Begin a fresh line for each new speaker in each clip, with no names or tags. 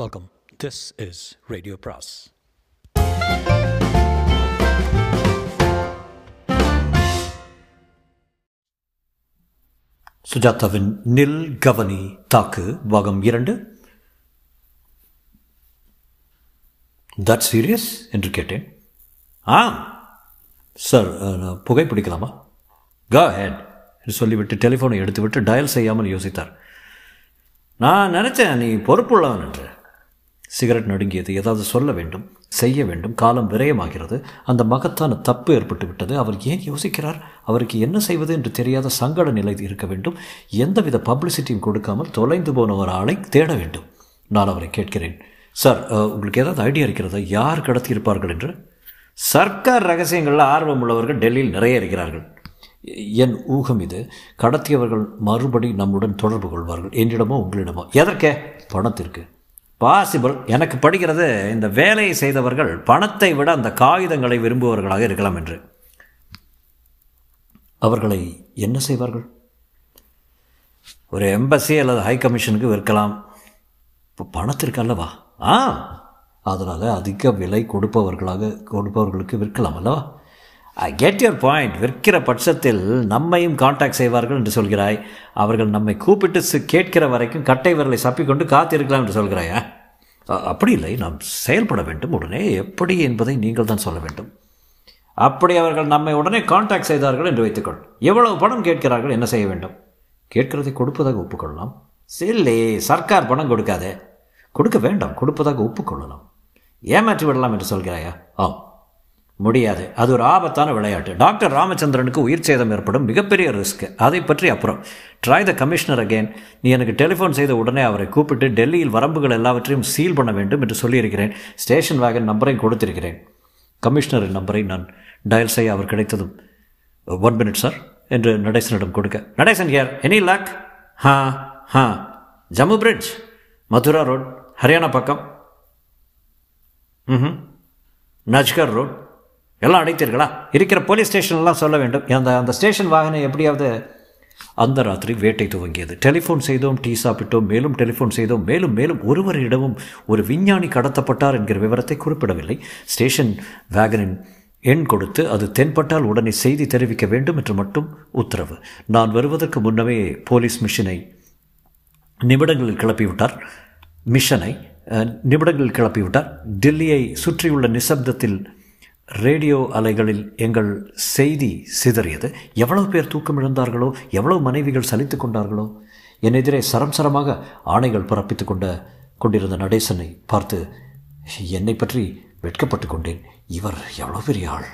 Welcome this is radio பிராஸ்
சுஜாதாவின் நில் கவனி தாக்கு பாகம் இரண்டு. தட் சீரியஸ் என்று கேட்டேன். ஆ சார் புகைப்பிடிக்கலாமா? கா ஹேட் என்று சொல்லிவிட்டு டெலிஃபோனை எடுத்துவிட்டு டயல் செய்யாமல் யோசித்தார். நான் நினச்சேன் நீ பொறுப்புள்ளவன் என்று. சிகரெட் நடுங்கியது ஏதாவது சொல்ல வேண்டும் செய்ய வேண்டும் காலம் விரயமாகிறது அந்த மகத்தான தப்பு ஏற்பட்டு விட்டது. அவர் ஏன் யோசிக்கிறார்? அவருக்கு என்ன செய்வது என்று தெரியாத சங்கட நிலை இருக்க வேண்டும். எந்தவித பப்ளிசிட்டியும் கொடுக்காமல் தொலைந்து போன ஒரு ஆளை தேட வேண்டும். நான் அவரை கேட்கிறேன். சார் உங்களுக்கு ஏதாவது ஐடியா இருக்கிறதா? யார் கடத்தியிருப்பார்கள் என்று? சர்க்கார் ரகசியங்களில் ஆர்வம் உள்ளவர்கள் டெல்லியில் நிறைய இருக்கிறார்கள். என் ஊகம் இது. கடத்தியவர்கள் மறுபடி நம்முடன் தொடர்பு கொள்வார்கள். என்னிடமோ உங்களிடமோ. எதற்கே? பணத்திற்கு. பாசிபிள் எனக்கு படிக்கிறது இந்த வேலையை செய்தவர்கள் பணத்தை விட அந்த காகிதங்களை விரும்புபவர்களாக இருக்கலாம் என்று. அவர்களை என்ன செய்வார்கள்? ஒரு எம்பசி அல்லது ஹை கமிஷனுக்கு விற்கலாம். இப்போ பணத்திற்கு அல்லவா? ஆ அதனால் அதிக விலை கொடுப்பவர்களாக கொடுப்பவர்களுக்கு விற்கலாம் அல்லவா? ஐ கெட் யுவர் பாயிண்ட் விற்கிற பட்சத்தில் நம்மையும் காண்டாக்ட் செய்வார்கள் என்று சொல்கிறாய். அவர்கள் நம்மை கூப்பிட்டு கேட்கிற வரைக்கும் கட்டை விரலை சப்பிக்கொண்டு காத்திருக்கலாம் என்று சொல்கிறாயா? அப்படி இல்லை. நாம் செயல்பட வேண்டும். உடனே எப்படி என்பதை நீங்கள் தான் சொல்ல வேண்டும். அப்படி அவர்கள் நம்மை உடனே காண்டாக்ட் செய்தார்கள் என்று வைத்துக்கொள். எவ்வளவு பணம் கேட்கிறார்கள் என்ன செய்ய வேண்டும்? கேட்கிறதை கொடுப்பதாக ஒப்புக்கொள்ளலாம். சில்லே சர்க்கார் பணம் கொடுக்காதே. கொடுக்க வேண்டாம். கொடுப்பதாக ஒப்புக்கொள்ளலாம். ஏமாற்றி விடலாம் என்று சொல்கிறாயா? ஆம். முடியாது. அது ஒரு ஆபத்தான விளையாட்டு. டாக்டர் ராமச்சந்திரனுக்கு உயிர் சேதம் ஏற்படும் மிகப்பெரிய ரிஸ்க் அதை பற்றி அப்புறம். ட்ரை த கமிஷனர் அகேன் நீ எனக்கு டெலிஃபோன் செய்த உடனே அவரை கூப்பிட்டு டெல்லியில் வரம்புகள் எல்லாவற்றையும் சீல் பண்ண வேண்டும் என்று சொல்லியிருக்கிறேன். ஸ்டேஷன் வேகன் நம்பரையும் கொடுத்திருக்கிறேன். கமிஷனரின் நம்பரை நான் டயல் செய்ய அவர் கிடைத்ததும். ஒன் மினிட் சார் என்று நடேசனிடம் கொடுக்க. நடேசன் யார் எனி லாக் ஹா ஹா ஜம்மு பிரிட்ஜ் மதுரா ரோட் ஹரியானா பக்கம் ம் நஜ்கர் ரோட் எல்லாம் அடைத்தீர்களா? இருக்கிற போலீஸ் ஸ்டேஷன்லாம் சொல்ல வேண்டும். அந்த அந்த ஸ்டேஷன் வாகனம் எப்படியாவது அந்த ராத்திரி வேட்டை துவங்கியது. டெலிஃபோன் செய்தோம் டீ சாப்பிட்டோம் மேலும் டெலிஃபோன் செய்தோம் மேலும் மேலும் ஒருவரிடமும் ஒரு விஞ்ஞானி கடத்தப்பட்டார் என்கிற விவரத்தை குறிப்பிடவில்லை. ஸ்டேஷன் வேகனின் எண் கொடுத்து அது தென்பட்டால் உடனே செய்தி தெரிவிக்க வேண்டும் என்று மட்டும் உத்தரவு. நான் வருவதற்கு முன்னமே போலீஸ் மிஷினை நிமிடங்களில் கிளப்பிவிட்டார். மிஷனை நிமிடங்களில் கிளப்பிவிட்டார். டெல்லியை சுற்றியுள்ள நிசப்தத்தில் ரேடியோ அலைகளில் எங்கள் செய்தி சிதறியது. எவ்வளவு பேர் தூக்கம் இழந்தார்களோ எவ்வளவு மனைவிகள் சலித்து கொண்டார்களோ. என் எதிரே சரம் சரமாக ஆணைகள் பிறப்பித்து கொண்ட கொண்டிருந்த நடேசனை பார்த்து என்னை பற்றி வெட்கப்பட்டு கொண்டேன். இவர் எவ்வளோ பெரிய ஆள்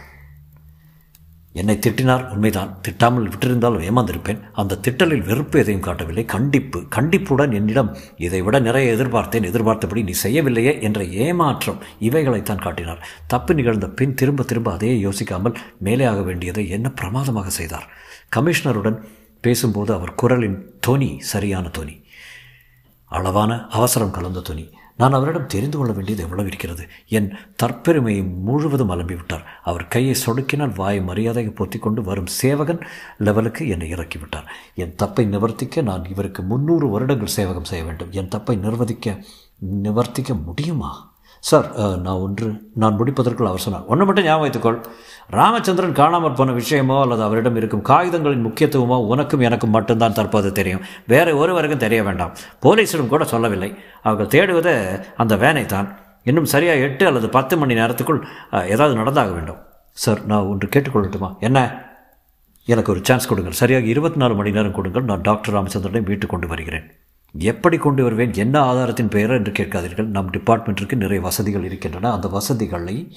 என்னை திட்டினார் உண்மைதான். திட்டாமல் விட்டிருந்தால் ஏமாந்திருப்பேன். அந்த திட்டலில் வெறுப்பு எதையும் காட்டவில்லை. கண்டிப்பு கண்டிப்புடன் என்னிடம் இதை விட நிறைய எதிர்பார்த்தேன். எதிர்பார்த்தபடி நீ செய்யவில்லையே என்ற ஏமாற்றம் இவைகளைத்தான் காட்டினார். தப்பு நிகழ்ந்த பின் திரும்ப திரும்ப அதையே யோசிக்காமல் மேலே ஆக வேண்டியதை என்ன பிரமாதமாக செய்தார். கமிஷனருடன் பேசும்போது அவர் குரலின் தொனி சரியான தொனி. அளவான அவசரம் கலந்த துணி நான் அவரிடம் தெரிந்து கொள்ள வேண்டியது எவ்வளவு இருக்கிறது? என் தற்பெருமையை முழுவதும் அலம்பிவிட்டார். அவர் கையை சொடுக்கினால் வாயை மரியாதையை பொத்தி கொண்டு வரும் சேவகன் லெவலுக்கு என்னை இறக்கிவிட்டார். என் தப்பை நிவர்த்திக்க நான் இவருக்கு முன்னூறு வருடங்கள் சேவகம் செய்ய வேண்டும். என் தப்பை நிர்வதிக்க நிவர்த்திக்க முடியுமா? சார் நான் ஒன்று நான் முடிப்பதற்குள் அவர் சொன்னார். ஒன்று மட்டும் ஞாபகம் வைத்துக்கொள் ராமச்சந்திரன் காணாமற் போன விஷயமோ அல்லது அவரிடம் இருக்கும் காகிதங்களின் முக்கியத்துவமோ உனக்கும் எனக்கும் மட்டும்தான் தற்போது தெரியும். வேறு ஒருவருக்கும் தெரிய வேண்டாம். போலீஸிடம் கூட சொல்லவில்லை. அவர்கள் தேடுவது அந்த வேனை தான் இன்னும் சரியாக எட்டு அல்லது பத்து மணி நேரத்துக்குள் ஏதாவது நடந்தாக வேண்டும். சார் நான் ஒன்று கேட்டுக்கொள்ளட்டுமா என்ன? எனக்கு ஒரு சான்ஸ் கொடுங்கள். சரியாக இருபத்தி நாலு மணி நேரம் கொடுங்கள். நான் டாக்டர் ராமச்சந்திரனை வீட்டுக்கு கொண்டு வருகிறேன். எப்படி கொண்டு வருவேன் என்ன ஆதாரத்தின் பெயர் என்று கேட்காதீர்கள். நம் டிபார்ட்மெண்ட்டிற்கு நிறைய வசதிகள் இருக்கின்றன. அந்த வசதிகளை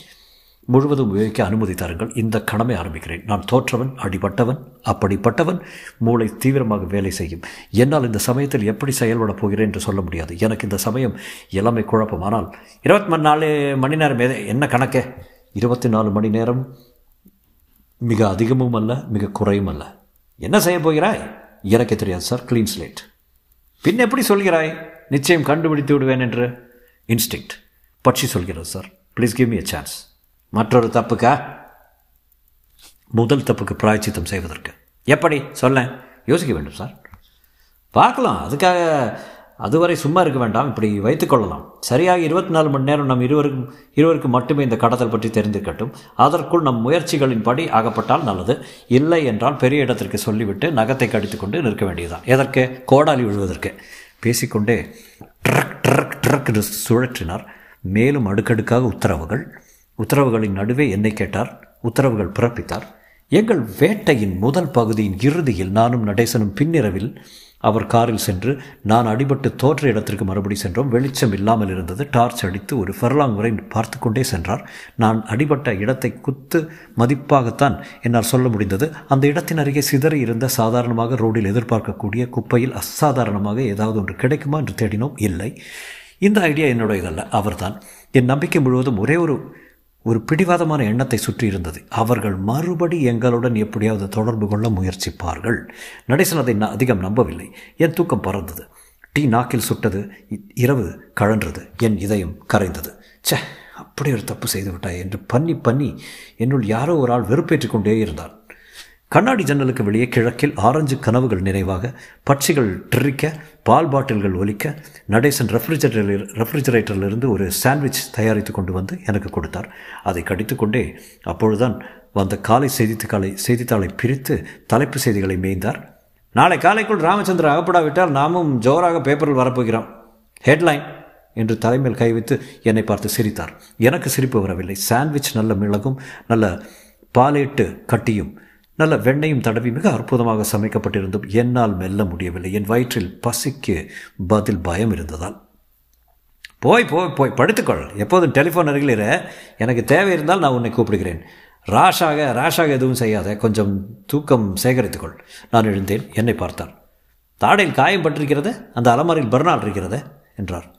முழுவதும் உபயோகிக்க அனுமதி தாருங்கள். இந்த கடமை ஆரம்பிக்கிறேன். நான் தோற்றவன் அடிபட்டவன் அப்படிப்பட்டவன் மூளை தீவிரமாக வேலை செய்யும். என்னால் இந்த சமயத்தில் எப்படி செயல்பட போகிறேன் என்று சொல்ல முடியாது. எனக்கு இந்த சமயம் எல்லாமே குழப்பமானால் இருபத்தி நாலு மணி நேரம் என்ன கணக்கே? இருபத்தி நாலு மணி நேரம் மிக அதிகமும் அல்ல மிக குறையும் அல்ல. என்ன செய்ய போகிறாய்? எனக்கே தெரியாது சார். க்ளீன் ஸ்லேட் பின் எப்படி சொல்கிறாய்? நிச்சயம் கண்டுபிடித்து விடுவேன் என்று. இன்ஸ்டிங்க்ட் பட்சி சொல்கிறது sir please give me a chance மற்றொரு தப்புக்கா? முதல் தப்புக்கு பிராய்ச்சித்தம் செய்வதற்கு. எப்படி? சொல்ல யோசிக்க வேண்டும் சார் பார்க்கலாம். அதுக்காக அதுவரை சும்மா இருக்க வேண்டாம் இப்படி வைத்துக்கொள்ளலாம் சரியாக இருபத்தி நாலு மணி நேரம் நம் இருவருக்கும் இருவருக்கு மட்டுமே இந்த கடத்தல் பற்றி தெரிந்திருக்கட்டும். அதற்குள் நம் முயற்சிகளின் படி ஆகப்பட்டால் நல்லது. இல்லை என்றால் பெரிய இடத்திற்கு சொல்லிவிட்டு நகத்தை கடித்துக்கொண்டு நிற்க வேண்டியதுதான். எதற்கு? கோடாலி விழுவதற்கு. பேசிக்கொண்டே ட்ரக் ட்ரக் ட்ரக் சுழற்றினார். மேலும் அடுக்கடுக்காக உத்தரவுகள். உத்தரவுகளின் நடுவே என்னை கேட்டார். உத்தரவுகள் பிறப்பித்தார். எங்கள் வேட்டையின் முதல் பகுதியின் இறுதியில் நானும் நடேசனும் பின்னிரவில் அவர் காரில் சென்று நான் அடிபட்டு தோற்ற இடத்திற்கு மறுபடி சென்றோம். வெளிச்சம் இல்லாமல் இருந்தது. டார்ச் அடித்து ஒரு ஃபெர்லாங் வரை பார்த்து கொண்டே சென்றார். நான் அடிபட்ட இடத்தை குத்து மதிப்பாகத்தான் என்னால் சொல்ல முடிந்தது. அந்த இடத்தின் அருகே சிதறி இருந்த சாதாரணமாக ரோடில் எதிர்பார்க்கக்கூடிய குப்பையில் அசாதாரணமாக ஏதாவது ஒன்று கிடைக்குமா என்று தேடினோம். இல்லை. இந்த ஐடியா என்னுடையதல்ல. அவர்தான். என் நம்பிக்கை முழுவதும் ஒரே ஒரு ஒரு பிடிவாதமான எண்ணத்தை சுற்றி இருந்தது. அவர்கள் மறுபடி எங்களுடன் எப்படியாவது தொடர்பு கொள்ள முயற்சிப்பார்கள். நடேசன் அதை நான் அதிகம் நம்பவில்லை. என் தூக்கம் பறந்தது. டீ நாக்கில் சுட்டது. இரவு கழன்றது. என் இதயம் கரைந்தது. ச்சே அப்படி ஒரு தப்பு செய்து விட்டாய் என்று பண்ணி பண்ணி என்னுள் யாரோ ஒரு ஆள் வெறுப்பேற்றிக் கொண்டே இருந்தார். கண்ணாடி ஜன்னலுக்கு வெளியே கிழக்கில் ஆரஞ்சு கனவுகள் நினைவாக பட்சிகள் ட்ரிக்க பால் பாட்டில்கள் ஒலிக்க நடேசன் ரெஃப்ரிஜரேட்டரில் ரெஃப்ரிஜரேட்டரிலிருந்து ஒரு சாண்ட்விச் தயாரித்து கொண்டு வந்து எனக்கு கொடுத்தார். அதை கடித்துக்கொண்டே அப்பொழுதுதான் வந்த காலை செய்தித்தாளை செய்தித்தாளை பிரித்து தலைப்பு செய்திகளை மேய்ந்தார். நாளை காலைக்குள் ராமச்சந்திரன் அகப்படாவிட்டால் நாமும் ஜோராக பேப்பரில் வரப்போகிறோம். ஹெட்லைன் என்று தலைமையில் கை வைத்து என்னை பார்த்து சிரித்தார். எனக்கு சிரிப்பு வரவில்லை. சாண்ட்விச் நல்ல மிளகும் நல்ல பாலேட்டு கட்டியும் நல்ல வெண்ணையும் தடவி மிக அற்புதமாக சமைக்கப்பட்டிருந்தும் என்னால் மெல்ல முடியவில்லை. என் வயிற்றில் பசிக்கு பதில் பயம் இருந்ததால். போய் போய் போய் படுத்துக்கொள். எப்போதும் டெலிஃபோன் அருகில் எனக்கு தேவை இருந்தால் நான் உன்னை கூப்பிடுகிறேன். ராஷாக ராஷாக எதுவும் செய்யாத. கொஞ்சம் தூக்கம் சேகரித்துக்கொள். நான் எழுந்தேன். என்னை பார்த்தார். தாடையில் காயம் பட்டிருக்கிறது. அந்த அலமாரியில் பர்னால் இருக்கிறது என்றார்.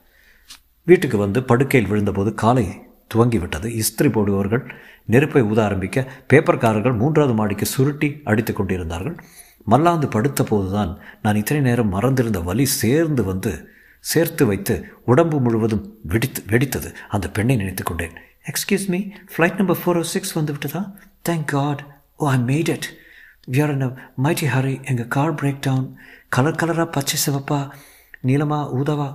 வீட்டுக்கு வந்து படுக்கையில் விழுந்தபோது காலை துவங்கிவிட்டது. இஸ்திரி போடுபவர்கள் நெருப்பை ஊத ஆரம்பிக்க பேப்பர்காரர்கள் மூன்றாவது மாடிக்கு சுருட்டி அடித்து கொண்டிருந்தார்கள். மல்லாந்து படுத்த போதுதான் நான் இத்தனை நேரம் மறந்திருந்த வலி சேர்ந்து வந்து சேர்த்து வைத்து உடம்பு முழுவதும் வெடித்து வெடித்தது. அந்த பெண்ணை நினைத்து கொண்டேன். Excuse me flight number four O six வந்து விட்டதா thank God oh I made it we are in a mighty hurry எங்கள் கார் பிரேக் டவுன் கலர் கலராக பச்சை சிவப்பா நீளமா ஊதவா?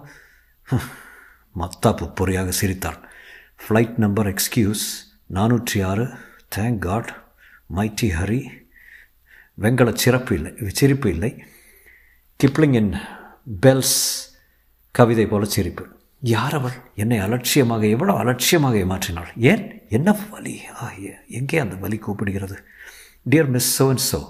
மத்தாப்பு பொறியாக சிரித்தாள். ஃப்ளைட் நம்பர் எக்ஸ்கியூஸ் நானூற்றி ஆறு தேங்க் காட் மைட்டி ஹரி வெங்கல சிறப்பு இல்லை சிரிப்பு இல்லை. கிப்ளிங்கின் பெல்ஸ் கவிதை போல சிரிப்பு. யார் அவள்? என்னை அலட்சியமாக எவ்வளோ அலட்சியமாக ஏமாற்றினாள்? ஏன்? என்ன வலி? ஆ எங்கே அந்த வலி கூப்பிடுகிறது? Dear miss so and so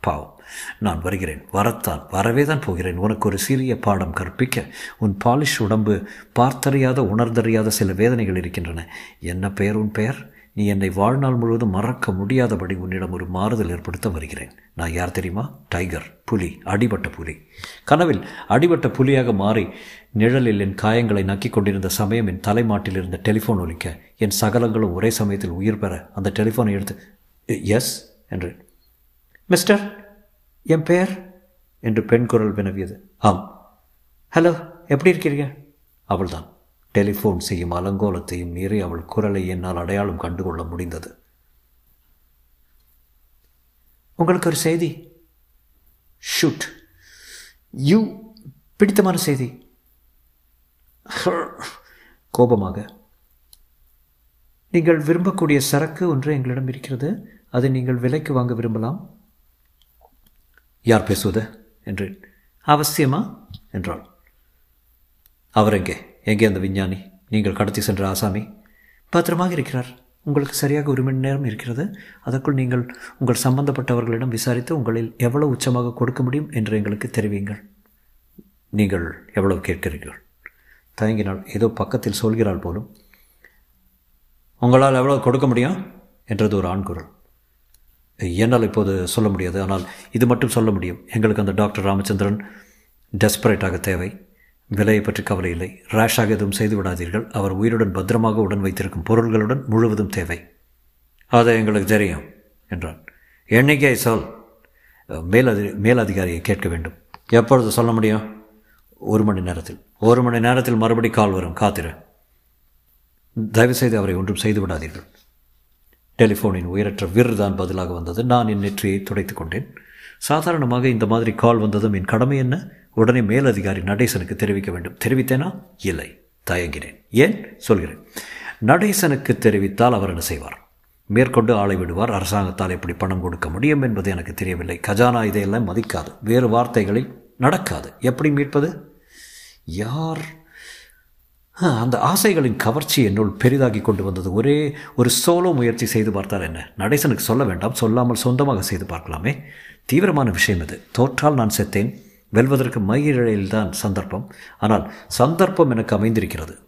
பாவம். நான் வருகிறேன். வரத்தான் வரவே தான் போகிறேன். உனக்கு ஒரு சிறிய பாடம் கற்பிக்க. உன் பாலிஷ் உடம்பு பார்த்தறியாத உணர்ந்தறியாத சில வேதனைகள் இருக்கின்றன. என்ன பெயர் உன் பெயர்? நீ என்னை வாழ்நாள் முழுவதும் மறக்க முடியாதபடி உன்னிடம் ஒரு மாறுதல் ஏற்படுத்த வருகிறேன். நான் யார் தெரியுமா? டைகர் புலி அடிபட்ட புலி. கனவில் அடிபட்ட புலியாக மாறி நிழலில் என் காயங்களை நக்கிக் கொண்டிருந்த சமயம் என் தலைமாட்டில் இருந்த டெலிஃபோன் ஒலிக்க. என் சகலங்களும் ஒரே சமயத்தில் உயிர் பெற அந்த டெலிஃபோனை எடுத்து எஸ்? என்றேன். மிஸ்டர் என் பெயர்? என்று பெண் குரல் வினவியது. ஆம். ஹலோ எப்படி இருக்கிறீங்க? அவள்தான். டெலிஃபோன் செய்யும் அலங்கோலத்தையும் மீறி அவள் குரலை என்னால் அடையாளம் கண்டுகொள்ள முடிந்தது. உங்களுக்கு ஒரு செய்தி. ஷூட் யூ பிடித்தமான செய்தி. கோபமாக. நீங்கள் விரும்பக்கூடிய சரக்கு ஒன்று எங்களிடம் இருக்கிறது. அதை நீங்கள் விலைக்கு வாங்க விரும்பலாம். யார் பேசுவது? என்றேன் அவசியமா? என்றாள். அவர் எங்கே? எங்கே அந்த விஞ்ஞானி? நீங்கள் கடத்தி சென்ற ஆசாமி? பத்திரமாக இருக்கிறார். உங்களுக்கு சரியாக ஒரு மணி நேரம் இருக்கிறது. அதற்குள் நீங்கள் உங்கள் சம்பந்தப்பட்டவர்களிடம் விசாரித்து உங்களில் எவ்வளவு உச்சமாக கொடுக்க முடியும் என்று எங்களுக்கு தெரிவிங்கள் நீங்கள் எவ்வளவு கேட்கிறீர்கள்? தயங்கினால் ஏதோ பக்கத்தில் சொல்கிறாள் போலும். உங்களால் எவ்வளவு கொடுக்க முடியும்? என்றது ஒரு ஆண் குரல் என்னால் இப்போது சொல்ல முடியாது. ஆனால் இது மட்டும் சொல்ல முடியும். எங்களுக்கு அந்த டாக்டர் ராமச்சந்திரன் டெஸ்பரேட்டாக தேவை. விலையை பற்றி கவலை இல்லை. ரேஷாக எதுவும் செய்து விடாதீர்கள். அவர் உயிருடன் பத்திரமாக உடன் வைத்திருக்கும் பொருள்களுடன் முழுவதும் தேவை. அதை எங்களுக்கு தெரியும் என்றான். எண்ணிக்கை சொல். மேலதி மேலதிகாரியை கேட்க வேண்டும். எப்பொழுது சொல்ல முடியும்? ஒரு மணி நேரத்தில். ஒரு மணி நேரத்தில் மறுபடி கால் வரும். காத்திரு. தயவுசெய்து அவரை ஒன்றும் செய்து விடாதீர்கள். டெலிஃபோனின் உயரற்ற விர் தான் பதிலாக வந்தது. நான் என் நெற்றியை துடைத்து கொண்டேன். சாதாரணமாக இந்த மாதிரி கால் வந்ததும் என் கடமை என்ன? உடனே மேலதிகாரி நடேசனுக்கு தெரிவிக்க வேண்டும். தெரிவித்தேனா? இல்லை. தயங்கினேன். ஏன்? சொல்கிறேன். நடேசனுக்கு தெரிவித்தால் அவர் என்ன செய்வார்? மேற்கொண்டு ஆளை விடுவார். அரசாங்கத்தால் எப்படி பணம் கொடுக்க முடியும் என்பது எனக்கு தெரியவில்லை. கஜானா இதையெல்லாம் மதிக்காது. வேறு வார்த்தைகளில் நடக்காது. எப்படி மீட்பது? யார் அந்த ஆசைகளின் கவர்ச்சி என்னுள் பெரிதாகி கொண்டு வந்தது. ஒரே ஒரு சோலோ முயற்சி செய்து பார்த்தால் என்ன? நடேசனுக்கு சொல்ல வேண்டாம். சொல்லாமல் சொந்தமாக செய்து பார்க்கலாமே. தீவிரமான விஷயம் இது. தோற்றால் நான் செத்தேன். வெல்வதற்கு மயிரிழையில்தான் சந்தர்ப்பம். ஆனால் சந்தர்ப்பம் எனக்கு அமைந்திருக்கிறது.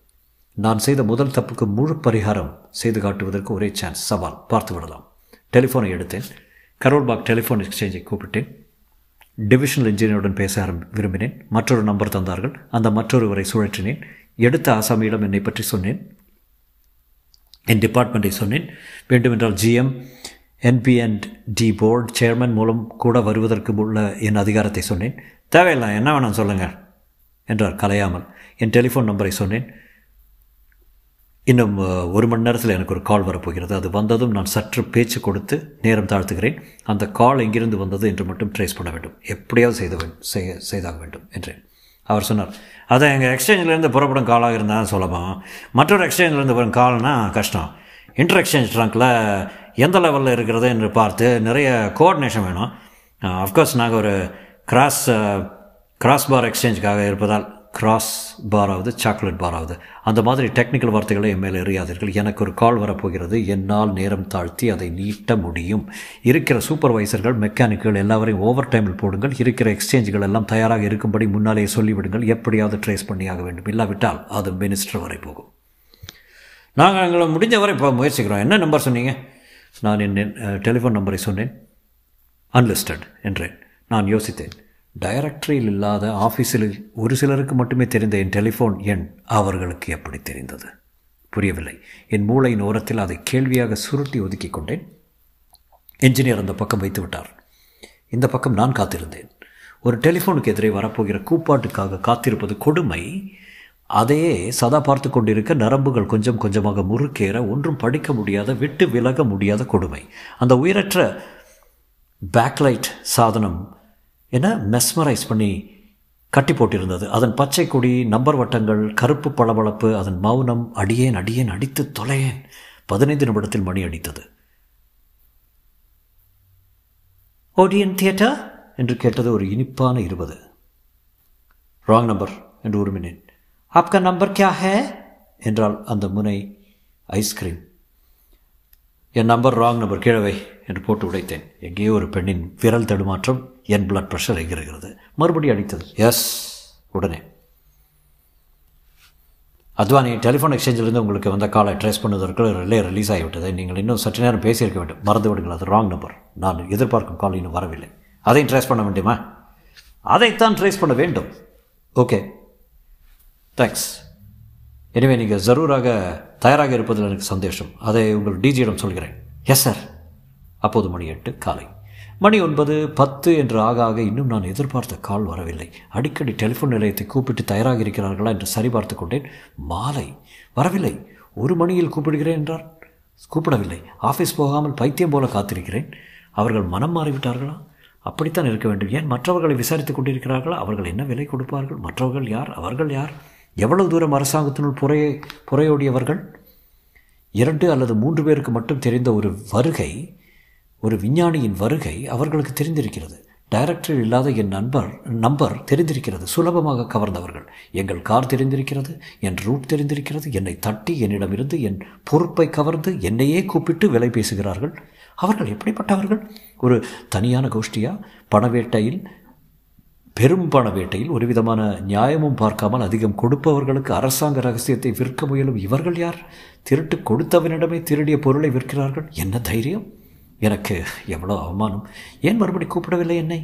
நான் செய்த முதல் தப்புக்கு முழு பரிகாரம் செய்து காட்டுவதற்கு ஒரே சான்ஸ் சவால். பார்த்து விடலாம். டெலிஃபோனை எடுத்தேன். கரோல்பாக் டெலிஃபோன் எக்ஸ்சேஞ்சை கூப்பிட்டேன். டிவிஷனல் இன்ஜினியருடன் பேச ஆரம் விரும்பினேன். மற்றொரு நம்பர் தந்தார்கள். அந்த மற்றொருவரை சுழற்றினேன். எடுத்த ஆசாமியிடம் என்னை பற்றி சொன்னேன். என் டிபார்ட்மெண்ட்டை சொன்னேன். வேண்டுமென்றால் GM and P and T board chairman மூலம் கூட வருவதற்கு உள்ள என் அதிகாரத்தை சொன்னேன். தேவையில்லை என்ன வேணாம் சொல்லுங்கள் என்றார் கலையாமல். என் டெலிஃபோன் நம்பரை சொன்னேன். இன்னும் ஒரு மணி நேரத்தில் எனக்கு ஒரு கால் வரப்போகிறது. அது வந்ததும் நான் சற்று பேச்சு கொடுத்து நேரம் தாழ்த்துகிறேன். அந்த கால் எங்கிருந்து வந்தது என்று மட்டும் ட்ரேஸ் பண்ண வேண்டும். எப்படியாவது செய்த செய்தாக வேண்டும் என்றேன். அவர் சொன்னார். அதான் எங்கள் எக்ஸ்சேஞ்சிலேருந்து புறப்படும் காலாக இருந்தால் சுலபம் மற்றொரு எக்ஸ்சேஞ்சிலேருந்து வரும் கால்னால் கஷ்டம். இன்டர் எக்ஸ்சேஞ்ச் ட்ரங்க்கில் எந்த லெவலில் இருக்கிறது என்று பார்த்து நிறைய கோஆர்டினேஷன் வேணும். அஃப்கோர்ஸ் நாங்கள் ஒரு கிராஸ் கிராஸ் பார் எக்ஸ்சேஞ்சுக்காக இருப்பதால் கிராஸ் பார் ஆகுது சாக்லேட் பார் ஆகுது அந்த மாதிரி டெக்னிக்கல் வார்த்தைகளை என் மேலே எறியாதீர்கள். எனக்கு ஒரு கால் வரப்போகிறது. என்னால் நேரம் தாழ்த்தி அதை நீட்ட முடியும். இருக்கிற சூப்பர்வைசர்கள் மெக்கானிக்குகள் எல்லாவரையும் ஓவர் டைமில் போடுங்கள். இருக்கிற எக்ஸ்சேஞ்சுகள் எல்லாம் தயாராக இருக்கும்படி முன்னாலேயே சொல்லிவிடுங்கள். எப்படியாவது ட்ரேஸ் பண்ணியாக வேண்டும். இல்லாவிட்டால் அது மினிஸ்டர் வரை போகும். நாங்கள் எங்களை முடிஞ்ச வரை இப்போ முயற்சிக்கிறோம். என்ன நம்பர் சொன்னீங்க? நான் என் டெலிஃபோன் நம்பரை சொன்னேன். அன்லிஸ்டட் என்றேன். நான் யோசித்தேன். டைரக்டரியில் இல்லாத ஆஃபீஸில் ஒரு சிலருக்கு மட்டுமே தெரிந்த என் டெலிஃபோன் எண் அவர்களுக்கு எப்படி தெரிந்தது? புரியவில்லை. என் மூளையின் ஓரத்தில் அதை கேள்வியாக சுருட்டி ஒதுக்கி கொண்டேன். என்ஜினியர் அந்த பக்கம் வைத்து விட்டார். இந்த பக்கம் நான் காத்திருந்தேன். ஒரு டெலிஃபோனுக்கு எதிரே வரப்போகிற கூப்பாட்டுக்காக காத்திருப்பது கொடுமை. அதையே சதா பார்த்து கொண்டிருக்க நரம்புகள் கொஞ்சம் கொஞ்சமாக முறுக்கேற ஒன்றும் படிக்க முடியாத விட்டு விலக முடியாத கொடுமை. அந்த உயிரற்ற பேக்லைட் சாதனம் என மெஸ்மரைஸ் பண்ணி கட்டி போட்டிருந்தது. அதன் பச்சை கொடி நம்பர் வட்டங்கள் கருப்பு பளபளப்பு அதன் மௌனம் அடியேன் அடியேன் அடித்து தொலையேன் பதினைந்து நிமிடத்தில் மணி அடித்தது. ஓடியன் தியேட்டர் என்று கேட்டது ஒரு இனிப்பான இருபது. ராங் நம்பர் என்று உருமினேன். ஆப்கா நம்பர் கியா ஹே என்றால் அந்த முனை ஐஸ்கிரீம் என் நம்பர் ராங் நம்பர் கீழவை என்று போட்டு உடைத்தேன். எங்கேயோ ஒரு பெண்ணின் விரல் தடுமாற்றம் என் பிளட் ப்ரெஷர் எகிறுகிறது மறுபடியும் அடித்தது. எஸ் உடனே. அத்வானி டெலிஃபோன் எக்ஸ்சேஞ்சிலிருந்து உங்களுக்கு வந்த காலை ட்ரேஸ் பண்ணுவதற்கு ரிலே ரிலீஸ் ஆகிவிட்டது. நீங்கள் இன்னும் சற்று நேரம் பேசியிருக்க வேண்டும். மறந்து விடுங்கள் அது ராங் நம்பர் நான் எதிர்பார்க்கும் கால் இன்னும் வரவில்லை. அதையும் ட்ரேஸ் பண்ண வேண்டுமா? அதைத்தான் ட்ரேஸ் பண்ண வேண்டும். ஓகே தேங்க்ஸ் எனவே நீங்கள் ஜரூராக தயாராக இருப்பதில் எனக்கு சந்தோஷம் அதை உங்கள் டிஜியிடம் சொல்கிறேன். எஸ் சார் அப்போது மணி எட்டு காலை. மணி ஒன்பது பத்து என்று ஆக ஆக இன்னும் நான் எதிர்பார்த்த கால் வரவில்லை. அடிக்கடி டெலிஃபோன் நிலையத்தை கூப்பிட்டு தயாராக இருக்கிறார்களா என்று சரிபார்த்து கொண்டேன். மாலை. வரவில்லை. ஒரு மணியில் கூப்பிடுகிறேன் என்றார். கூப்பிடவில்லை. ஆஃபீஸ் போகாமல் பைத்தியம் போல காத்திருக்கிறேன். அவர்கள் மனம் மாறிவிட்டார்களா? அப்படித்தான் இருக்க வேண்டும். ஏன் மற்றவர்களை விசாரித்துக் கொண்டிருக்கிறார்களா? அவர்கள் என்ன விலை கொடுப்பார்கள்? மற்றவர்கள் யார்? அவர்கள் யார்? எவ்வளவு தூரம் அரசாங்கத்தினுள் புறையை புறையோடியவர்கள் இரண்டு அல்லது மூன்று பேருக்கு மட்டும் தெரிந்த ஒரு வருகை ஒரு விஞ்ஞானியின் வருகை அவர்களுக்கு தெரிந்திருக்கிறது. டைரக்டர் இல்லாத என் நண்பர் நம்பர் தெரிந்திருக்கிறது. சுலபமாக கவர்ந்தவர்கள். எங்கள் கார் தெரிந்திருக்கிறது என் ரூட் தெரிந்திருக்கிறது என்னை தட்டி என்னிடமிருந்து என் பொறுப்பை கவர்ந்து என்னையே கூப்பிட்டு விலை பேசுகிறார்கள். அவர்கள் எப்படிப்பட்டவர்கள்? ஒரு தனியான கோஷ்டியா? பணவேட்டையில் பெரும் பண வேட்டையில் ஒரு விதமான நியாயமும் பார்க்காமல் அதிகம் கொடுப்பவர்களுக்கு அரசாங்க ரகசியத்தை விற்க முயலும் இவர்கள் யார்? திருட்டு கொடுத்தவனிடமே திருடிய பொருளை விற்கிறார்கள். என்ன தைரியம்? எனக்கு எவ்வளோ அவமானம்? ஏன் மறுபடி கூப்பிடவில்லை என்னை?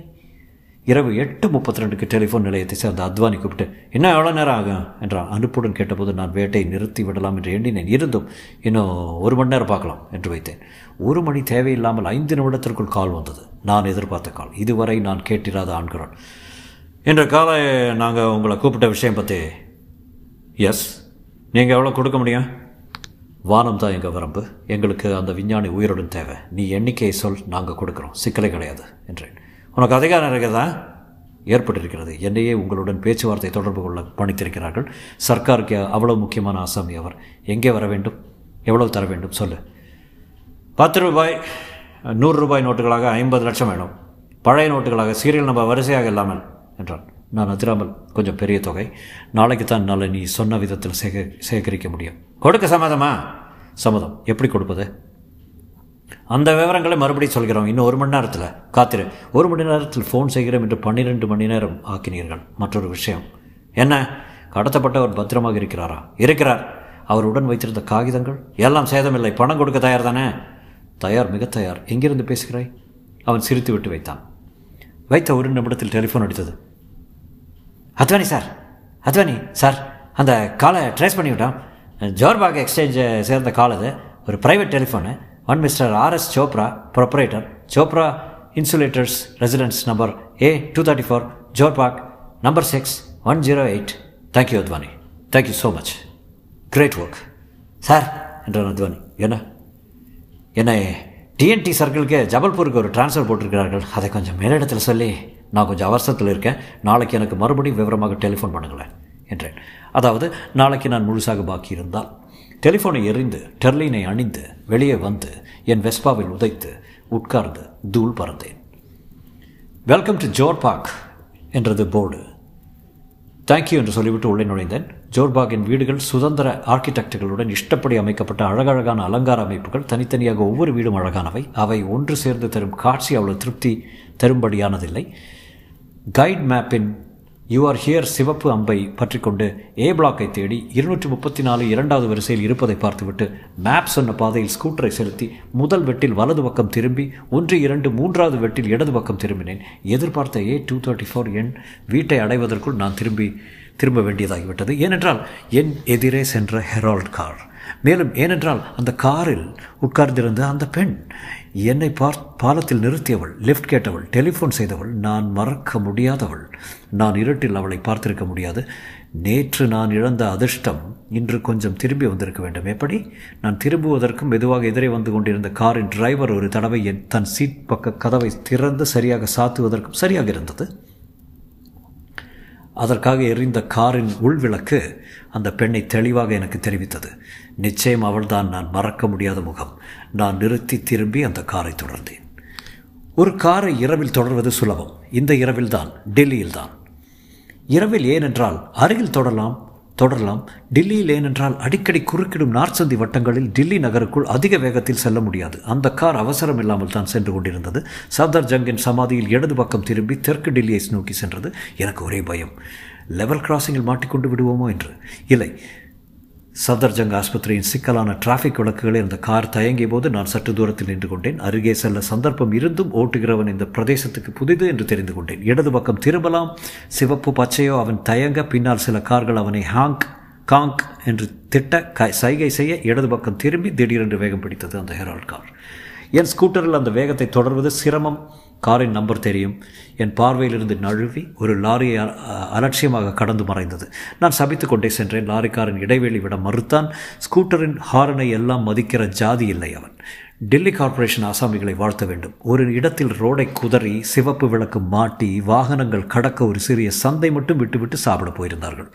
இரவு எட்டு முப்பத்தி ரெண்டுக்கு டெலிஃபோன் நிலையத்தை சேர்ந்த அத்வானி கூப்பிட்டு இன்னும் எவ்வளோ நேரம் ஆகும்? என்றான் அனுப்புடன் கேட்டபோது நான் வேட்டையை நிறுத்தி விடலாம் என்று எண்ணினேன். இருந்தும் இன்னும் ஒரு மணி நேரம் பார்க்கலாம் என்று வைத்தேன். ஒரு மணி தேவையில்லாமல் ஐந்து நிமிடத்திற்குள் கால் வந்தது. நான் எதிர்பார்த்த கால். இதுவரை நான் கேட்டிராத ஆண்குரல் இன்று காலை நாங்கள் உங்களை கூப்பிட்ட விஷயம் பற்றி எஸ் நீங்கள் எவ்வளோ கொடுக்க முடியும்? வானம் தான் எங்கள் வரம்பு. எங்களுக்கு அந்த விஞ்ஞானி உயிருடன் தேவை. நீ எண்ணிக்கையை சொல் நாங்கள் கொடுக்குறோம். சிக்கலை கிடையாது என்றேன். உனக்கு அதிகாரம் இருக்குதா ஏற்பட்டிருக்கிறது. என்னையே உங்களுடன் பேச்சுவார்த்தை தொடர்பு கொள்ள பணித்திருக்கிறார்கள். சர்க்காருக்கு அவ்வளோ முக்கியமான ஆசாமி அவர். எங்கே வர வேண்டும்? எவ்வளவு தர வேண்டும்? சொல்லு. பத்து ரூபாய் நூறு ரூபாய் நோட்டுகளாக ஐம்பது லட்சம் வேணும். பழைய நோட்டுகளாக சீரியல் நம்பர் வரிசையாக இல்லாமல் என்றான். நான் அதிராமல் கொஞ்சம் பெரிய தொகை. நாளைக்கு தான் நல்ல நீ சொன்ன விதத்தில் சேக சேகரிக்க முடியும். கொடுக்க சம்மதமா? சம்மதம். எப்படி கொடுப்பது? அந்த விவரங்களை மறுபடியும் சொல்கிறோம். இன்னும் ஒரு மணி நேரத்தில். காத்திரு. ஒரு மணி நேரத்தில் ஃபோன் செய்கிறோம் என்று பன்னிரெண்டு மணி நேரம் ஆக்கினீர்கள். மற்றொரு விஷயம். என்ன? கடத்தப்பட்டவர் பத்திரமாக இருக்கிறாரா? இருக்கிறார். அவர் உடன் வைத்திருந்த காகிதங்கள்? எல்லாம் சேதமில்லை. பணம் கொடுக்க தயார் தானே? தயார் மிக தயார். எங்கிருந்து பேசுகிறாய்? அவன் சிரித்து விட்டு வைத்தான். வைத்த ஒரு நிமிடத்தில் டெலிஃபோன் அடித்தது. அத்வானி சார் அத்வானி சார் அந்த காலை ட்ரேஸ் பண்ணிவிட்டோம் ஜோர்பாக் எக்ஸ்சேஞ்சை சேர்ந்த கால் அது. ஒரு private telephone one mister RS Chopra proprietor Chopra insulators residence number A two thirty four Jorbagh number six one zero eight thank you Advani thank you so much great work sir என்றான் அத்வானி. என்ன? என்னை DND சர்க்கிளுக்கு ஜபல்பூருக்கு ஒரு transfer போட்டிருக்கிறார்கள். அதை கொஞ்சம் மேலிடத்தில் சொல்லி நான் கொஞ்சம் அவசரத்தில் இருக்கேன். நாளைக்கு எனக்கு மறுபடியும் விவரமாக டெலிஃபோன் பண்ணுங்களேன் என்றேன். அதாவது நாளைக்கு நான் முழுசாக பாக்கி இருந்தால் டெலிஃபோனை எறிந்து டெர்லினை அணிந்து வெளியே வந்து என் வெஸ்பாவில் உதைத்து உட்கார்ந்து தூள் பறந்தேன். வெல்கம் டு ஜோர் பார்க் என்றது போர்டு. தேங்க்யூ என்று சொல்லிவிட்டு உள்ளே நுழைந்தேன். ஜோர்பாகின் வீடுகள் சுதந்திர ஆர்கிடெக்டுகளுடன் இஷ்டப்படி அமைக்கப்பட்ட அழகழகான அலங்கார அமைப்புகள் தனித்தனியாக ஒவ்வொரு வீடும் அழகானவை. அவை ஒன்று சேர்ந்து தரும் காட்சி அவ்வளவு திருப்தி தரும்படியானதில்லை. கைட் மேப்பின் யூ ஆர் ஹியர் சிவப்பு அம்பை பற்றி கொண்டு ஏ பிளாக்கை தேடி இருநூற்றி முப்பத்தி நாலு இரண்டாவது வரிசையில் இருப்பதை பார்த்துவிட்டு மேப் சொன்ன பாதையில் ஸ்கூட்டரை செலுத்தி முதல் வெட்டில் வலது பக்கம் திரும்பி ஒன்று இரண்டு மூன்றாவது வெட்டில் இடது பக்கம் திரும்பினேன். எதிர்பார்த்த ஏ டூ தேர்ட்டி ஃபோர் எண் வீட்டை அடைவதற்குள் நான் திரும்பி திரும்ப வேண்டியதாகிவிட்டது. ஏனென்றால் என் எதிரே சென்ற ஹெரால்ட் கார் மேலும் ஏனென்றால் அந்த காரில் உட்கார்ந்திருந்த அந்த பெண் என்னை பார் பாலத்தில் நிறுத்தியவள் லிஃப்ட் கேட்டவள் டெலிஃபோன் செய்தவள் நான் மறக்க முடியாதவள். நான் இருட்டில் அவளை பார்த்திருக்க முடியாது. நேற்று நான் இழந்த அதிர்ஷ்டம் இன்று கொஞ்சம் திரும்பி வந்திருக்க வேண்டும். எப்படி? நான் திரும்புவதற்கும் மெதுவாக எதிரே வந்து கொண்டிருந்த காரின் டிரைவர் ஒரு தடவை என் தன் சீட் பக்க கதவை திறந்து சரியாக சாத்துவதற்கும் சரியாக இருந்தது. அதற்காக எரிந்த காரின் உள்விளக்கு அந்த பெண்ணை தெளிவாக எனக்கு தெரிவித்தது. நிச்சயம் அவள்தான் நான் மறக்க முடியாத முகம். நான் நிறுத்தி திரும்பி அந்த காரை தொடர்ந்தேன். ஒரு காரை இரவில் தொடர்வது சுலபம். இந்த இரவில் தான் டெல்லியில் தான் இரவில் ஏனென்றால் அருகில் தொடரலாம் தொடரலாம். டில்லியில் ஏனென்றால் அடிக்கடி குறுக்கிடும் நார்ச்சந்தி வட்டங்களில் டில்லி நகருக்குள் அதிக வேகத்தில் செல்ல முடியாது. அந்த கார் அவசரம் இல்லாமல் தான் சென்று கொண்டிருந்தது. சர்தார் ஜங்கின் சமாதியில் இடது பக்கம் திரும்பி தெற்கு டில்லியை நோக்கி சென்றது. எனக்கு ஒரே பயம். லெவல் கிராசிங்கில் மாட்டிக்கொண்டு விடுவோமோ என்று. இல்லை. சப்தர்ஜங் ஆஸ்பத்திரியின் சிக்கலான டிராஃபிக் விளக்குகளில் அந்த கார் தயங்கிய போது நான் சற்று தூரத்தில் நின்று கொண்டேன். அருகே செல்ல சந்தர்ப்பம் இருந்தும் ஓட்டுகிறவன் இந்த பிரதேசத்துக்கு புதிது என்று தெரிந்து கொண்டேன். இடது பக்கம் திரும்பலாம். சிவப்பு பச்சையோ அவன் தயங்க பின்னால் சில கார்கள் அவனை ஹாங்க் காங்க் என்று திட்ட க சைகை செய்ய இடது பக்கம் திரும்பி திடீரென்று வேகம் பிடித்தது அந்த ஹெரால்ட் கார். என் ஸ்கூட்டரில் அந்த வேகத்தை தொடர்வது சிரமம். காரின் நம்பர் தெரியும். என் பார்வையிலிருந்து நழுவி ஒரு லாரியை அலட்சியமாக கடந்து மறைந்தது. நான் சபித்து கொண்டே சென்றேன். லாரிக்காரன் இடைவெளி விட மறுத்தான். ஸ்கூட்டரின் ஹாரனை எல்லாம் மதிக்கிற ஜாதி இல்லை அவன். டெல்லி கார்ப்பரேஷன் ஆசாமிகளை வாழ்த்த வேண்டும். ஒரு இடத்தில் ரோடை குதறி சிவப்பு விளக்கு மாட்டி வாகனங்கள் கடக்க ஒரு சிறிய சந்தை மட்டும் விட்டுவிட்டு சாப்பிட போயிருந்தார்கள்.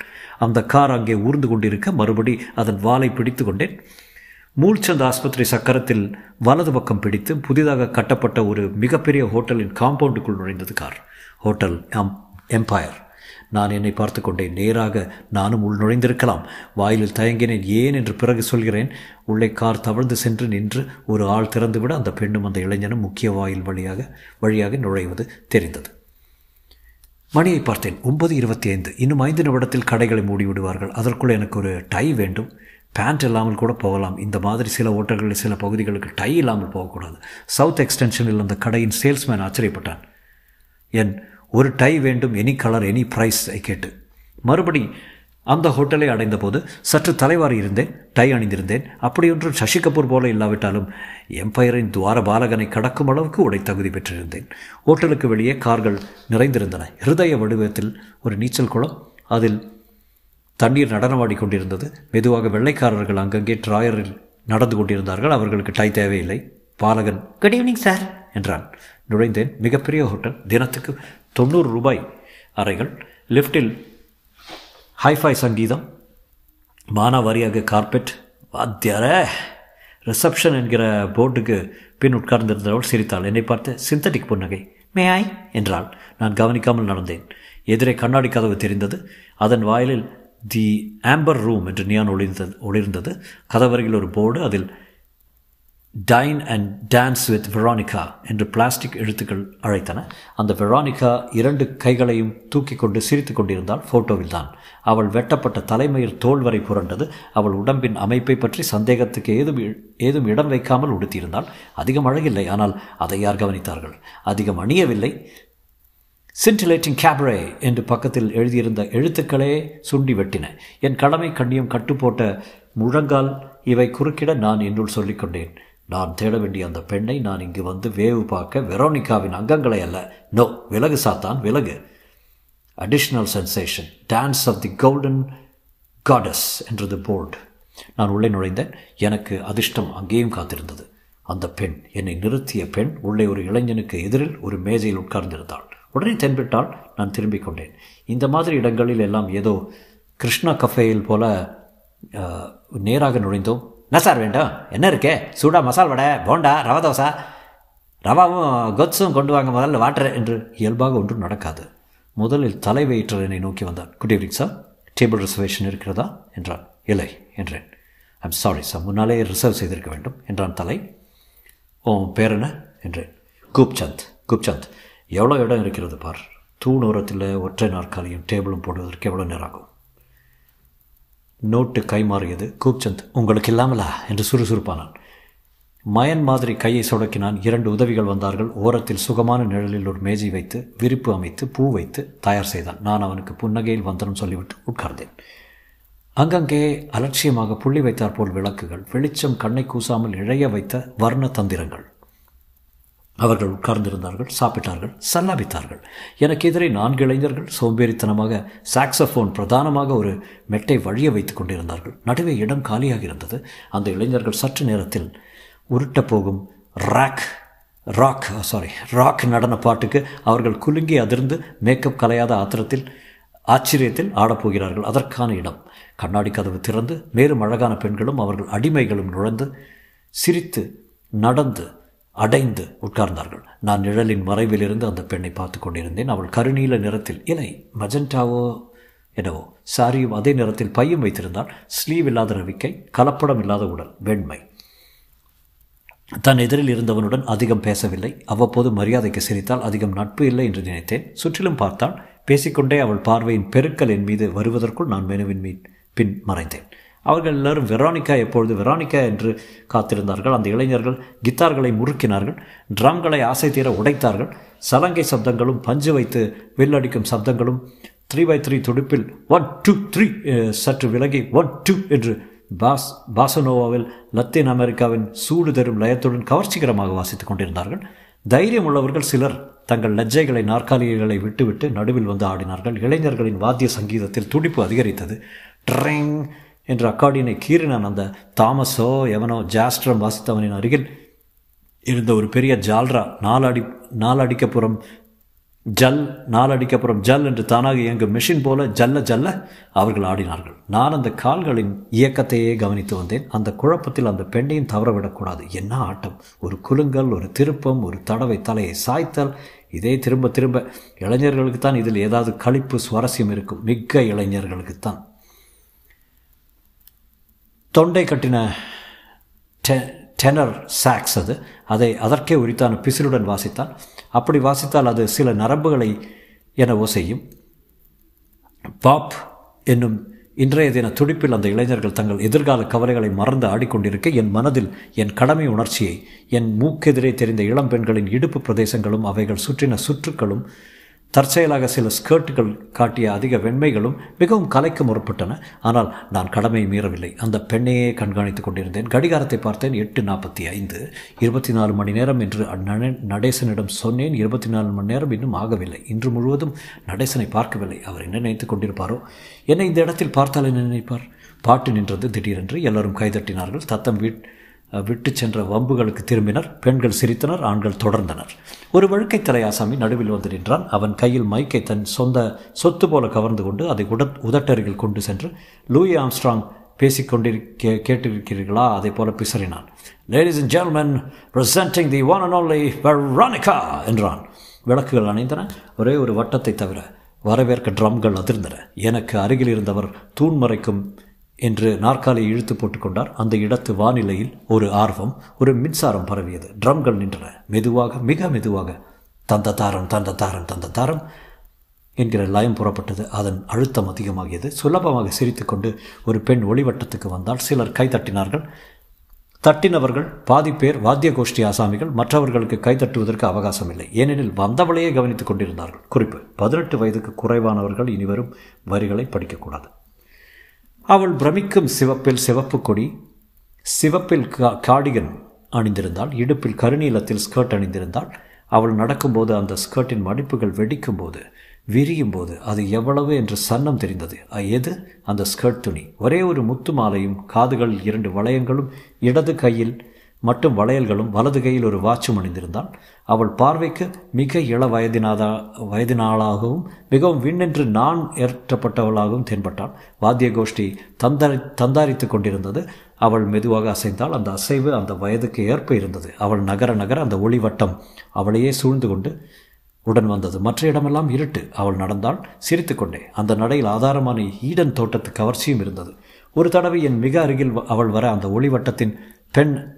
அந்த கார் அங்கே ஊர்ந்து கொண்டிருக்க மறுபடி அதன் வாலை பிடித்து கொண்டேன். மூல்சந்த் ஆஸ்பத்திரி சக்கரத்தில் வலது பக்கம் பிடித்து புதிதாக கட்டப்பட்ட ஒரு மிகப்பெரிய ஹோட்டலின் காம்பவுண்டுக்குள் நுழைந்தது கார். Hotel M Empire. நான் என்னை பார்த்து கொண்டே நேராக நானும் உள் நுழைந்திருக்கலாம். வாயிலில் தயங்கினேன். ஏன்? என்று பிறகு சொல்கிறேன். உள்ளே கார் தவழ்ந்து சென்று நின்று ஒரு ஆள் திறந்துவிட அந்த பெண்ணும் அந்த இளைஞனும் முக்கிய வாயில் வழியாக வழியாக நுழைவது தெரிந்தது. மணியை பார்த்தேன். ஒன்பது இருபத்தி ஐந்து. இன்னும் ஐந்து நிமிடத்தில் கடைகளை மூடிவிடுவார்கள். அதற்குள் எனக்கு ஒரு டை வேண்டும். பேண்ட் இல்லாமல் கூட போகலாம். இந்த மாதிரி சில ஓட்டங்களில் சில பகுதிகளுக்கு டை இல்லாமல் போகக்கூடாது. சவுத் எக்ஸ்டென்ஷனில் அந்த கடையின் சேல்ஸ்மேன் ஆச்சரியப்பட்டான். என் ஒரு டை வேண்டும் எனி கலர் எனி ப்ரைஸ் கேட்டு. மறுபடி அந்த ஹோட்டலை அடைந்தபோது சற்று தலைவாரி இருந்தேன் டை அணிந்திருந்தேன். அப்படியொன்றும் சசி கபூர் போல இல்லாவிட்டாலும் எம்பயரின் துவார பாலகனை கடக்கும் அளவுக்கு உடை தகுதி பெற்றிருந்தேன். ஹோட்டலுக்கு வெளியே கார்கள் நிறைந்திருந்தன. ஹிருதய வடிவத்தில் ஒரு நீச்சல் குளம் அதில் தண்ணீர் நடனமாடி கொண்டிருந்தது மெதுவாக வெள்ளைக்காரர்கள் அங்கங்கே ட்ராயரில் நடந்து கொண்டிருந்தார்கள். அவர்களுக்கு டை தேவையில்லை. பாலகன் குட் ஈவினிங் சார் என்றான். நுழைந்தேன். மிகப்பெரிய ஹோட்டல். தினத்துக்கு தொண்ணூறு ரூபாய் அறைகள். லிஃப்டில் ஹைஃபை சங்கீதம். மானாவாரியாக கார்பெட். வாத்தியார. ரிசப்ஷன் என்கிற போர்டுக்கு பின் உட்கார்ந்திருந்தவள் சிரித்தாள். என்னை பார்த்து சிந்தட்டிக் புன்னகை. மே ஆய் என்றாள். நான் கவனிக்காமல் நடந்தேன். எதிரே கண்ணாடி கதவு தெரிந்தது. அதன் வாயிலில் தி ஆம்பர் ரூம் என்று நியான் ஒளிர்ந்தது ஒளிர்ந்தது. கதவருகில் ஒரு போர்டு அதில் dine and dance with Veronica என்று பிளாஸ்டிக் எழுத்துக்கள் அழைத்தன. அந்த வெரானிகா இரண்டு கைகளையும் தூக்கி கொண்டு சிரித்து கொண்டிருந்தால் ஃபோட்டோவில் தான். அவள் வெட்டப்பட்ட தலைமையில் தோல் வரை புரண்டது. அவள் உடம்பின் அமைப்பை பற்றி சந்தேகத்துக்கு ஏதும் ஏதும் இடம் வைக்காமல் உடுத்தியிருந்தாள். அதிகம் அழகில்லை ஆனால் அதை யார் கவனித்தார்கள்? அதிகம் அணியவில்லை. சின்டிலேட்டிங் கேப்ரே என்று பக்கத்தில் எழுதியிருந்த எழுத்துக்களே சுண்டி வெட்டின. என் கடமை கண்ணியம் கட்டுப்போட்ட முழங்கால் இவை குறுக்கிட நான் என்னுள் சொல்லிக்கொண்டேன் நான் தேட வேண்டிய அந்த பெண்ணை நான் இங்கு வந்து வேவு பார்க்க வெரோனிகாவின் அங்கங்களை அல்ல. நோ விலகு சாத்தான் விலகு. Additional sensation dance of the golden goddess என்றது போர்டு நான் உள்ளே நுழைந்தேன். எனக்கு அதிர்ஷ்டம் அங்கேயும் காத்திருந்தது. அந்த பெண் என்னை நிறுத்திய பெண் உள்ளே ஒரு இளைஞனுக்கு எதிரில் ஒரு மேஜையில் உட்கார்ந்திருந்தாள். உடனே தென்பட்டால் நான் திரும்பிக் கொண்டேன். இந்த மாதிரி இடங்களில் எல்லாம் ஏதோ கிருஷ்ணா கஃபேயில் போல நேராக நுழைந்தோம். என்ன சார் வேண்டும்? என்ன இருக்கே? சூடா மசால் வடை போண்டா ரவா தோசா? ரவாவும் கொத்ஸும் கொண்டு வாங்க முதல்ல வாட்டர் என்று இயல்பாக ஒன்றும் நடக்காது. முதலில் தலை என்னை நோக்கி வந்தார் good evening sir table reservation இருக்கிறதா? என்றான். இல்லை என்றேன். ஐம் சாரி சார் முன்னாலே ரிசர்வ் செய்திருக்க வேண்டும் என்றான் தலை. ஓ பேர் என்ன? என்றேன். கூப்சந்த் கூப்சந்த். எவ்வளோ இடம் இருக்கிறது பார்? தூணோரத்தில் ஒற்றை நாற்காலியும் டேபிளும் போடுவதற்கு எவ்வளோ நேரம் ஆகும் நோட்டு கைமாறியது கூப்சந்த் உங்களுக்கு இல்லாமலா? என்று சுறுசுறுப்பானான். மயன் மாதிரி கையை சொடக்கினான். இரண்டு உதவிகள் வந்தார்கள். ஓரத்தில் சுகமான நிழலில் ஒரு மேஜை வைத்து விரிப்பு அமைத்து பூ வைத்து தயார் செய்தான். நான் அவனுக்கு புன்னகையில் வந்தனம் சொல்லிவிட்டு உட்கார்ந்தேன். அங்கங்கே அலட்சியமாக புள்ளி வைத்தாற்போல் விளக்குகள் வெளிச்சம் கண்ணை கூசாமல் இழைய வைத்த வர்ண தந்திரங்கள். அவர்கள் உட்கார்ந்திருந்தார்கள் சாப்பிட்டார்கள் சல்லாபித்தார்கள். எனக்கு எதிரே நான்கு இளைஞர்கள் சோம்பேறித்தனமாக சாக்ஸஃபோன் பிரதானமாக ஒரு மெட்டை வழிய வைத்துக் கொண்டிருந்தார்கள். நடுவே இடம் காலியாக இருந்தது. அந்த இளைஞர்கள் சற்று நேரத்தில் உருட்ட போகும் ராக் ராக் சாரி ராக் நடன பாட்டுக்கு அவர்கள் குலுங்கி அதிர்ந்து மேக்கப் கலையாத ஆத்திரத்தில் ஆச்சரியத்தில் ஆடப்போகிறார்கள் அதற்கான இடம். கண்ணாடி கதவு திறந்து மேலும் அழகான பெண்களும் அவர்கள் அடிமைகளும் நுழைந்து சிரித்து நடந்து அடைந்து உட்கார்ந்தார்கள். நான் நிழலின் மறைவிலிருந்து அந்த பெண்ணை பார்த்து கொண்டிருந்தேன். அவள் கருநீல நிறத்தில் இலை மஜெண்டாவோ எனவோ சாரியும் அதே நிறத்தில் பையும் வைத்திருந்தால் ஸ்லீவ் இல்லாத ரவிக்கை கலப்படம் இல்லாத உடல் வெண்மை. தன் எதிரில் இருந்தவனுடன் அதிகம் பேசவில்லை. அவ்வப்போது மரியாதைக்கு சிரித்தால் அதிகம் நட்பு இல்லை என்று நினைத்தேன். சுற்றிலும் பார்த்தால் பேசிக்கொண்டே அவள் பார்வையின் பெருக்கல் என் மீது வருவதற்குள் நான் மெனுவின் மீன் பின் மறைந்தேன். அவர்கள் எல்லாரும் வெரானிக்கா எப்பொழுது வெரானிக்கா என்று காத்திருந்தார்கள் அந்த இளைஞர்கள் கித்தார்களை முறுக்கினார்கள் ட்ரம்களை ஆசை தீர உடைத்தார்கள் சலங்கை சப்தங்களும் பஞ்சு வைத்து வில்லடிக்கும் சப்தங்களும் த்ரீ பை த்ரீ துடுப்பில் ஒன் டூ த்ரீ சற்று விலகி ஒன் டூ என்று பாஸ் பாசனோவாவில் லத்தீன் அமெரிக்காவின் சூடு தரும் லயத்துடன் கவர்ச்சிகரமாக வாசித்துக் கொண்டிருந்தார்கள். தைரியம் உள்ளவர்கள் சிலர் தங்கள் லஜ்ஜைகளை நாற்காலிகளை விட்டுவிட்டு நடுவில் வந்து ஆடினார்கள். இளைஞர்களின் வாத்திய சங்கீதத்தில் துடிப்பு அதிகரித்தது. ட்ரெங் என்று அக்காடியனை கீறினான் அந்த தாமஸோ எவனோ ஜாஸ்ட்ரம் வாசித்தவனின் அருகில் இருந்த ஒரு பெரிய ஜால்ரா நாலடி நாலடிக்கப்புறம் ஜல் நாலடிக்கப்புறம் ஜல் என்று தானாக இயங்கும் மிஷின் போல ஜல்ல ஜல்ல அவர்கள் ஆடினார்கள். நான் அந்த கால்களின் இயக்கத்தையே கவனித்து வந்தேன். அந்த குழப்பத்தில் அந்த பெண்ணையும் தவறவிடக்கூடாது. என்ன ஆட்டம்? ஒரு குலுங்கல் ஒரு திருப்பம் ஒரு தடவை தலையை சாய்த்தல். இதே திரும்ப திரும்ப இளைஞர்களுக்கு தான் இதில் ஏதாவது கழிப்பு சுவாரஸ்யம் இருக்கும். மிக்க இளைஞர்களுக்குத்தான். தொண்டை கட்டின டெ டெனர் சாக்ஸ் அது. அதை அதற்கே உரித்தான பிசிலுடன் வாசித்தால் அப்படி வாசித்தால் அது சில நரம்புகளை எனவோ செய்யும் பாப் என்னும் இன்றைய தின துடிப்பில் அந்த இளைஞர்கள் தங்கள் எதிர்கால கவலைகளை மறந்து ஆடிக்கொண்டிருக்க என் மனதில் என் கடமை உணர்ச்சியை என் மூக்கெதிரே தெரிந்த இளம் பெண்களின் இடுப்பு பிரதேசங்களும் அவைகள் சுற்றின சுற்றுக்களும் தற்செயலாக சில ஸ்கர்ட்டுகள் காட்டிய அதிக வெண்மைகளும் மிகவும் கலைக்க முற்பட்டன. ஆனால் நான் கடமை மீறவில்லை. அந்த பெண்ணையே கண்காணித்துக் கொண்டிருந்தேன். கடிகாரத்தை பார்த்தேன். எட்டு நாற்பத்தி ஐந்து. இருபத்தி நாலு மணி நேரம் என்று நடேசனிடம் சொன்னேன். இருபத்தி நாலு மணி நேரம் இன்னும் ஆகவில்லை. இன்று முழுவதும் நடேசனை பார்க்கவில்லை. அவர் என்ன நினைத்துக் கொண்டிருப்பாரோ? என்னை இந்த இடத்தில் பார்த்தால் என்ன நினைப்பார்? பாட்டு நின்றது திடீரென்று. எல்லோரும் கைதட்டினார்கள். தத்தம் வீட் விட்டு சென்ற வம்புகளுக்கு திரும்பினர். பெண்கள் சிரித்தனர் ஆண்கள் தொடர்ந்தனர். ஒரு வழுக்கை தலையாசாமி நடுவில் வந்து நின்றான். அவன் கையில் மைக்கை தன் சொந்த சொத்து போல கவர்ந்து கொண்டு அதை உட உதட்டருகில் கொண்டு சென்று லூயி ஆம்ஸ்ட்ராங் பேசிக்கொண்டிருக்க கேட்டிருக்கிறீர்களா? அதை போல பிசறினான். Ladies and ஜென்மன் presenting the one and only Veronica என்றான். விளக்குகள் அணைந்தன. ஒரே ஒரு வட்டத்தை தவிர வரவேற்க ட்ரம்கள் அதிர்ந்தன. எனக்கு அருகில் இருந்தவர் தூண்மறைக்கும் என்று நாற்காலியை இழுத்து போட்டுக்கொண்டார் அந்த இடத்து வானிலையில் ஒரு ஆர்வம் ஒரு மின்சாரம் பரவியது. ட்ரம்கள் நின்றன. மெதுவாக மிக மெதுவாக தந்த தாரம் தந்த தாரம் தந்த தாரம் என்கிற லயம் புறப்பட்டது. அதன் அழுத்தம் அதிகமாகியது. சுலபமாக சிரித்துக்கொண்டு ஒரு பெண் ஒளிவட்டத்துக்கு வந்தால் சிலர் கை தட்டினார்கள். தட்டினவர்கள் பாதி பேர் வாத்திய கோஷ்டி ஆசாமிகள் மற்றவர்களுக்கு கை தட்டுவதற்கு அவகாசம் இல்லை ஏனெனில் வந்தவளையே கவனித்துக் கொண்டிருந்தார்கள். குறிப்பு பதினெட்டு வயதுக்கு குறைவானவர்கள் இனிவரும் வரிகளை படிக்கக்கூடாது அவள் பிரமிக்கும் சிவப்பில் சிவப்பு கொடி சிவப்பில் கா காடிகன் அணிந்திருந்தாள் இடுப்பில் கருநீலத்தில் ஸ்கர்ட் அணிந்திருந்தாள். அவள் நடக்கும்போது அந்த ஸ்கர்ட்டின் மடிப்புகள் வெடிக்கும் போது விரியும் போது அது எவ்வளவு என்று சன்னம் தெரிந்தது. எது? அந்த ஸ்கர்ட் துணி. ஒரே ஒரு முத்து மாலையும் காதுகளில் இரண்டு வளையங்களும் இடது கையில் மட்டும் வளையல்களும் வலது கையில் ஒரு வாட்சும் அணிந்திருந்தாள். அவள் பார்வைக்கு மிக இள வயதினாதா வயதினாளாகவும் மிகவும் விண்ணென்று நான் ஏற்றப்பட்டவளாகவும் தென்பட்டாள். வாத்திய கோஷ்டி தந்தாரி தந்தாரித்து கொண்டிருந்தது. அவள் மெதுவாக அசைந்தால் அந்த அசைவு அந்த வயதுக்கு ஏற்ப இருந்தது. அவள் நகர நகர அந்த ஒளிவட்டம் அவளையே சூழ்ந்து கொண்டு உடன் வந்தது. மற்ற இடமெல்லாம் இருட்டு. அவள் நடந்தால் சிரித்துக்கொண்டே அந்த நடையில் ஆதாரமான ஈடன் தோட்டத்து கவர்ச்சியும் இருந்தது. ஒரு தடவை என் மிக அருகில் அவள் வர அந்த ஒளிவட்டத்தின் பெண்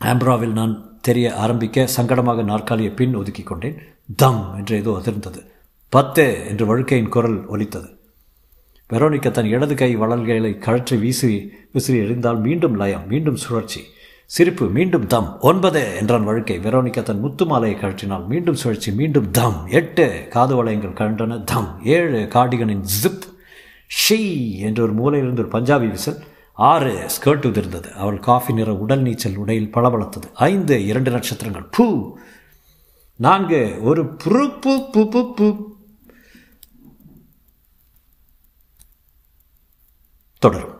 ஆம்ப்ராவில் நான் தெரிய ஆரம்பிக்க சங்கடமாக நாற்காலியை பின் ஒதுக்கி கொண்டேன். தம் என்று ஏதோ அதிர்ந்தது. பத்து என்று வழுக்கையின் குரல் ஒலித்தது. வெரோனிக்கா தன் இடது கை வளல்களை கழற்றி வீசி விசிறி எறிந்தால் மீண்டும் லயம் மீண்டும் சுழற்சி. சிரிப்பு மீண்டும் தம். ஒன்பது என்றான் வழுக்கை. வெரோனிக்கா தன் முத்து மாலையை கழற்றினால் மீண்டும் சுழற்சி மீண்டும் தம். எட்டு காது வளையங்கள் கழன்றன. தம். ஏழு கார்டிகனின் ஜிப். ஷீ என்று ஒரு மூலையிலிருந்து ஒரு பஞ்சாபி விசில். ஆறு ஸ்கர்ட் உதிர்ந்தது. அவள் காஃபி நிற உடல் நீச்சல் உடையில் பளபளத்தது. ஐந்து இரண்டு நட்சத்திரங்கள். பூ! நான்கு ஒரு புரு பு பு பு பு. தொடரும்.